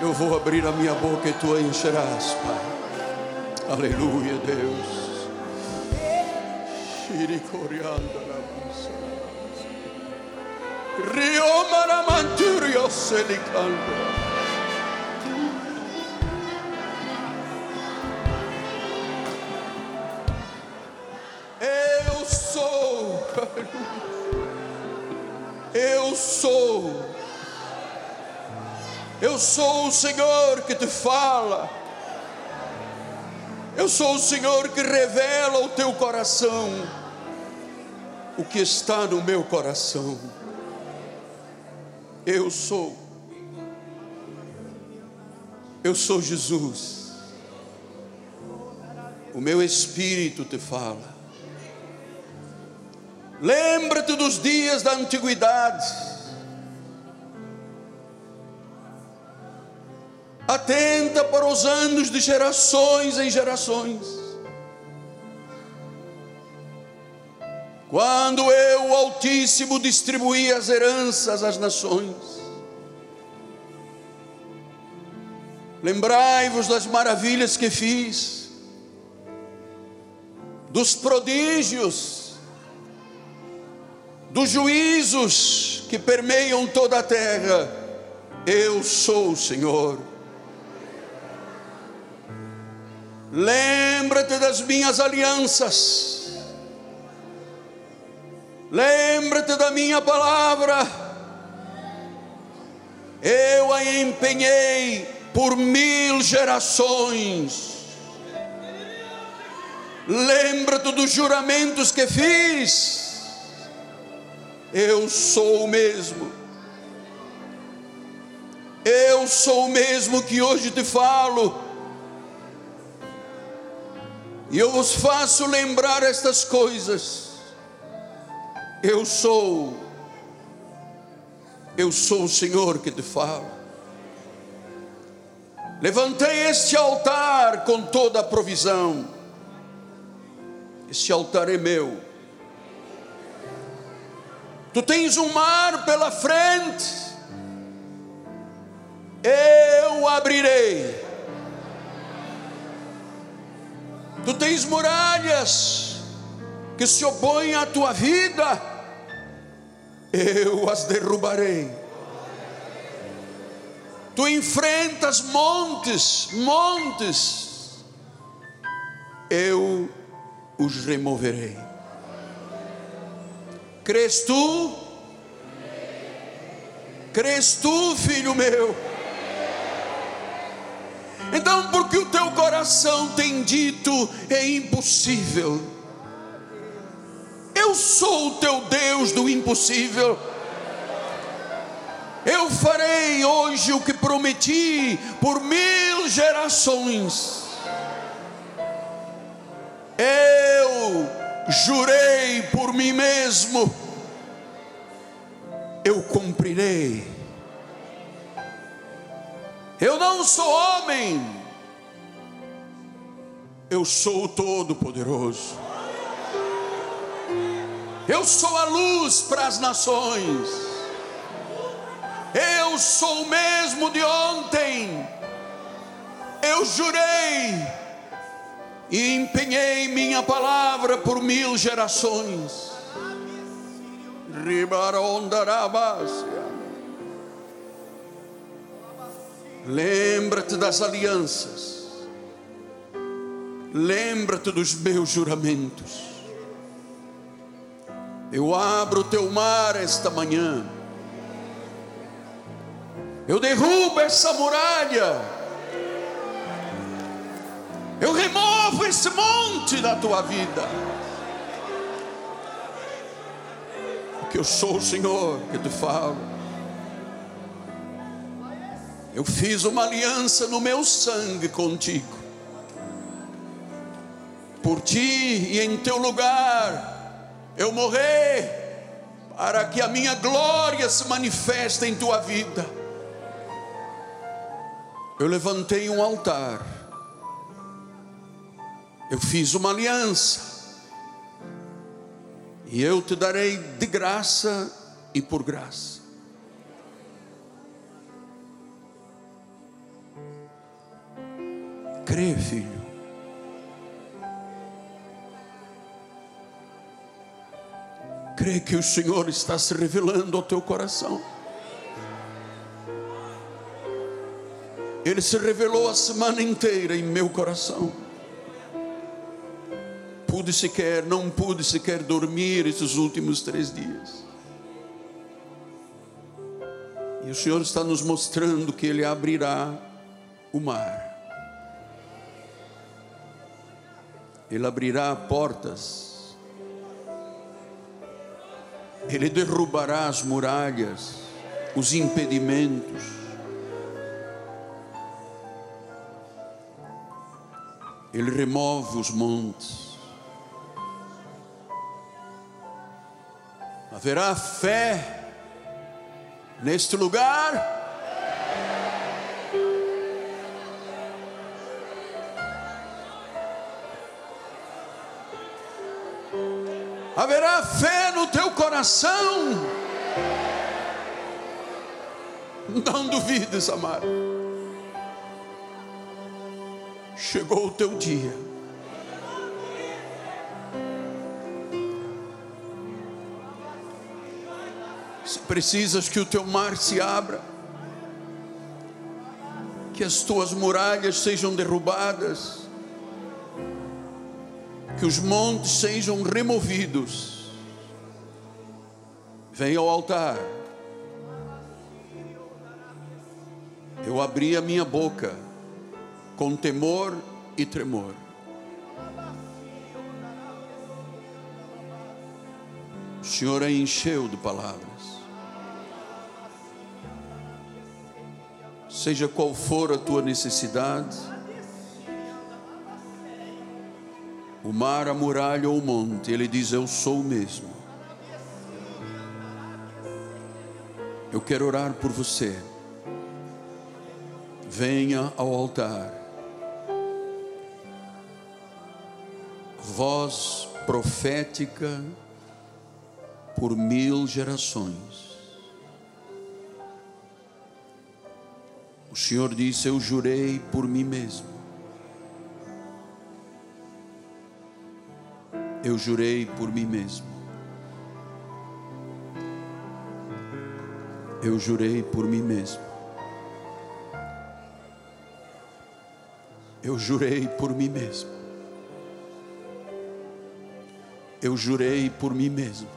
Eu vou abrir a minha boca e tu a encherás, Pai. Aleluia, Deus. Rio Maramanturio Selicando. Eu sou, eu sou, eu sou o Senhor que te fala, eu sou o Senhor que revela o teu coração o que está no meu coração. Eu sou. Eu sou Jesus. O meu espírito te fala. Lembra-te dos dias da antiguidade. Atenta para os anos de gerações em gerações. Quando eu, o Altíssimo, distribuí as heranças às nações, lembrai-vos das maravilhas que fiz, dos prodígios, dos juízos que permeiam toda a terra. Eu sou o Senhor. Lembra-te das minhas alianças Lembra-te da minha palavra. Eu a empenhei por mil gerações. Lembra-te dos juramentos que fiz. Eu sou o mesmo. Eu sou o mesmo que hoje te falo. E eu vos faço lembrar estas coisas eu sou, eu sou o Senhor que te fala. Levantei este altar com toda a provisão. Este altar é meu. Tu tens um mar pela frente. Eu abrirei. Tu tens muralhas que se opõem à tua vida eu as derrubarei. Tu enfrentas montes, montes, eu os removerei. Crês tu? Crês tu, filho meu? Então, porque o teu coração tem dito é impossível eu sou o teu Deus do impossível. Eu farei hoje o que prometi por mil gerações. Eu jurei por mim mesmo, eu cumprirei. Eu não sou homem, eu sou o Todo-Poderoso. Eu sou a luz para as nações. Eu sou o mesmo de ontem. Eu jurei e empenhei minha palavra por mil gerações. Lembra-te das alianças. Lembra-te dos meus juramentos. Eu abro o teu mar esta manhã. Eu derrubo essa muralha. Eu removo esse monte da tua vida. Porque eu sou o Senhor que te falo. Eu fiz uma aliança no meu sangue contigo. Por ti e em teu lugar eu morrer, para que a minha glória se manifeste em tua vida. Eu levantei um altar, eu fiz uma aliança, e eu te darei de graça e por graça. Crê, filho. Crê que o Senhor está se revelando ao teu coração. Ele se revelou a semana inteira em meu coração. Pude sequer, não pude sequer dormir esses últimos três dias. E o Senhor está nos mostrando que Ele abrirá o mar. Ele abrirá portas. Ele derrubará as muralhas, os impedimentos. Ele remove os montes. Haverá fé neste lugar. Haverá fé no teu coração. Não duvides, amado. Chegou o teu dia. Se precisas que o teu mar se abra, que as tuas muralhas sejam derrubadas, que os montes sejam removidos, vem ao altar. Eu abri a minha boca com temor e tremor. O Senhor a encheu de palavras. Seja qual for a tua necessidade, o mar, a muralha ou o monte, Ele diz: Eu sou o mesmo. Eu quero orar por você. Venha ao altar. voz profética por mil gerações. O Senhor disse: Eu jurei por mim mesmo. Eu jurei por mim mesmo. Eu jurei por mim mesmo. Eu jurei por mim mesmo eu jurei por mim mesmo.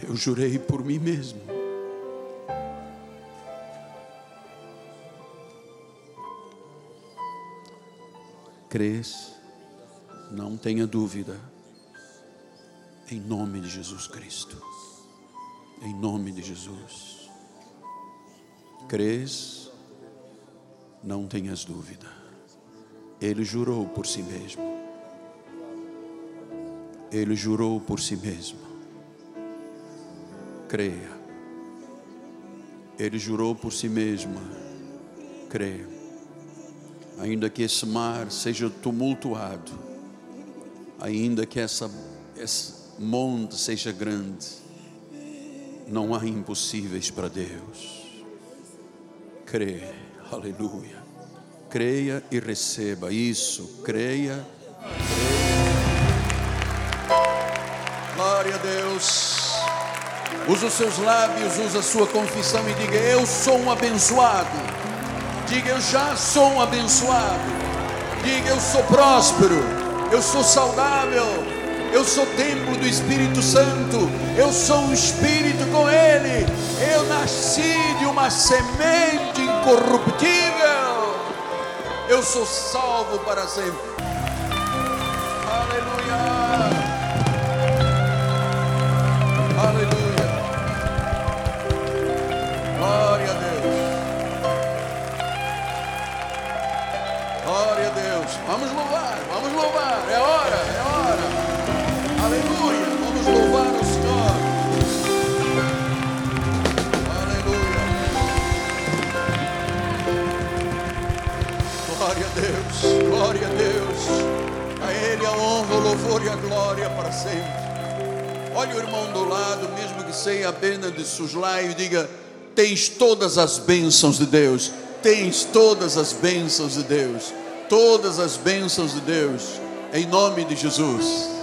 Eu jurei por mim mesmo. Crês, não tenha dúvida, em nome de Jesus Cristo. Em nome de Jesus. Crês, não tenhas dúvida. Ele jurou por si mesmo. Ele jurou por si mesmo. Creia. Ele jurou por si mesmo. Creia. Ainda que esse mar seja tumultuado, ainda que essa, esse monte seja grande, não há impossíveis para Deus. Creia. Aleluia. Creia e receba. Isso, creia. creia. Glória a Deus. Usa os seus lábios, usa a sua confissão e diga: Eu sou um abençoado. Diga: Eu já sou um abençoado. Diga: Eu sou próspero. Eu sou saudável. Eu sou templo do Espírito Santo. Eu sou um espírito com Ele. Eu nasci de uma semente incorruptível eu sou salvo para sempre. Louvor e a glória para sempre. Olha o irmão do lado, mesmo que seja apenas de suslaio, diga: Tens todas as bênçãos de Deus. tens todas as bênçãos de Deus, todas as bênçãos de Deus, em nome de Jesus.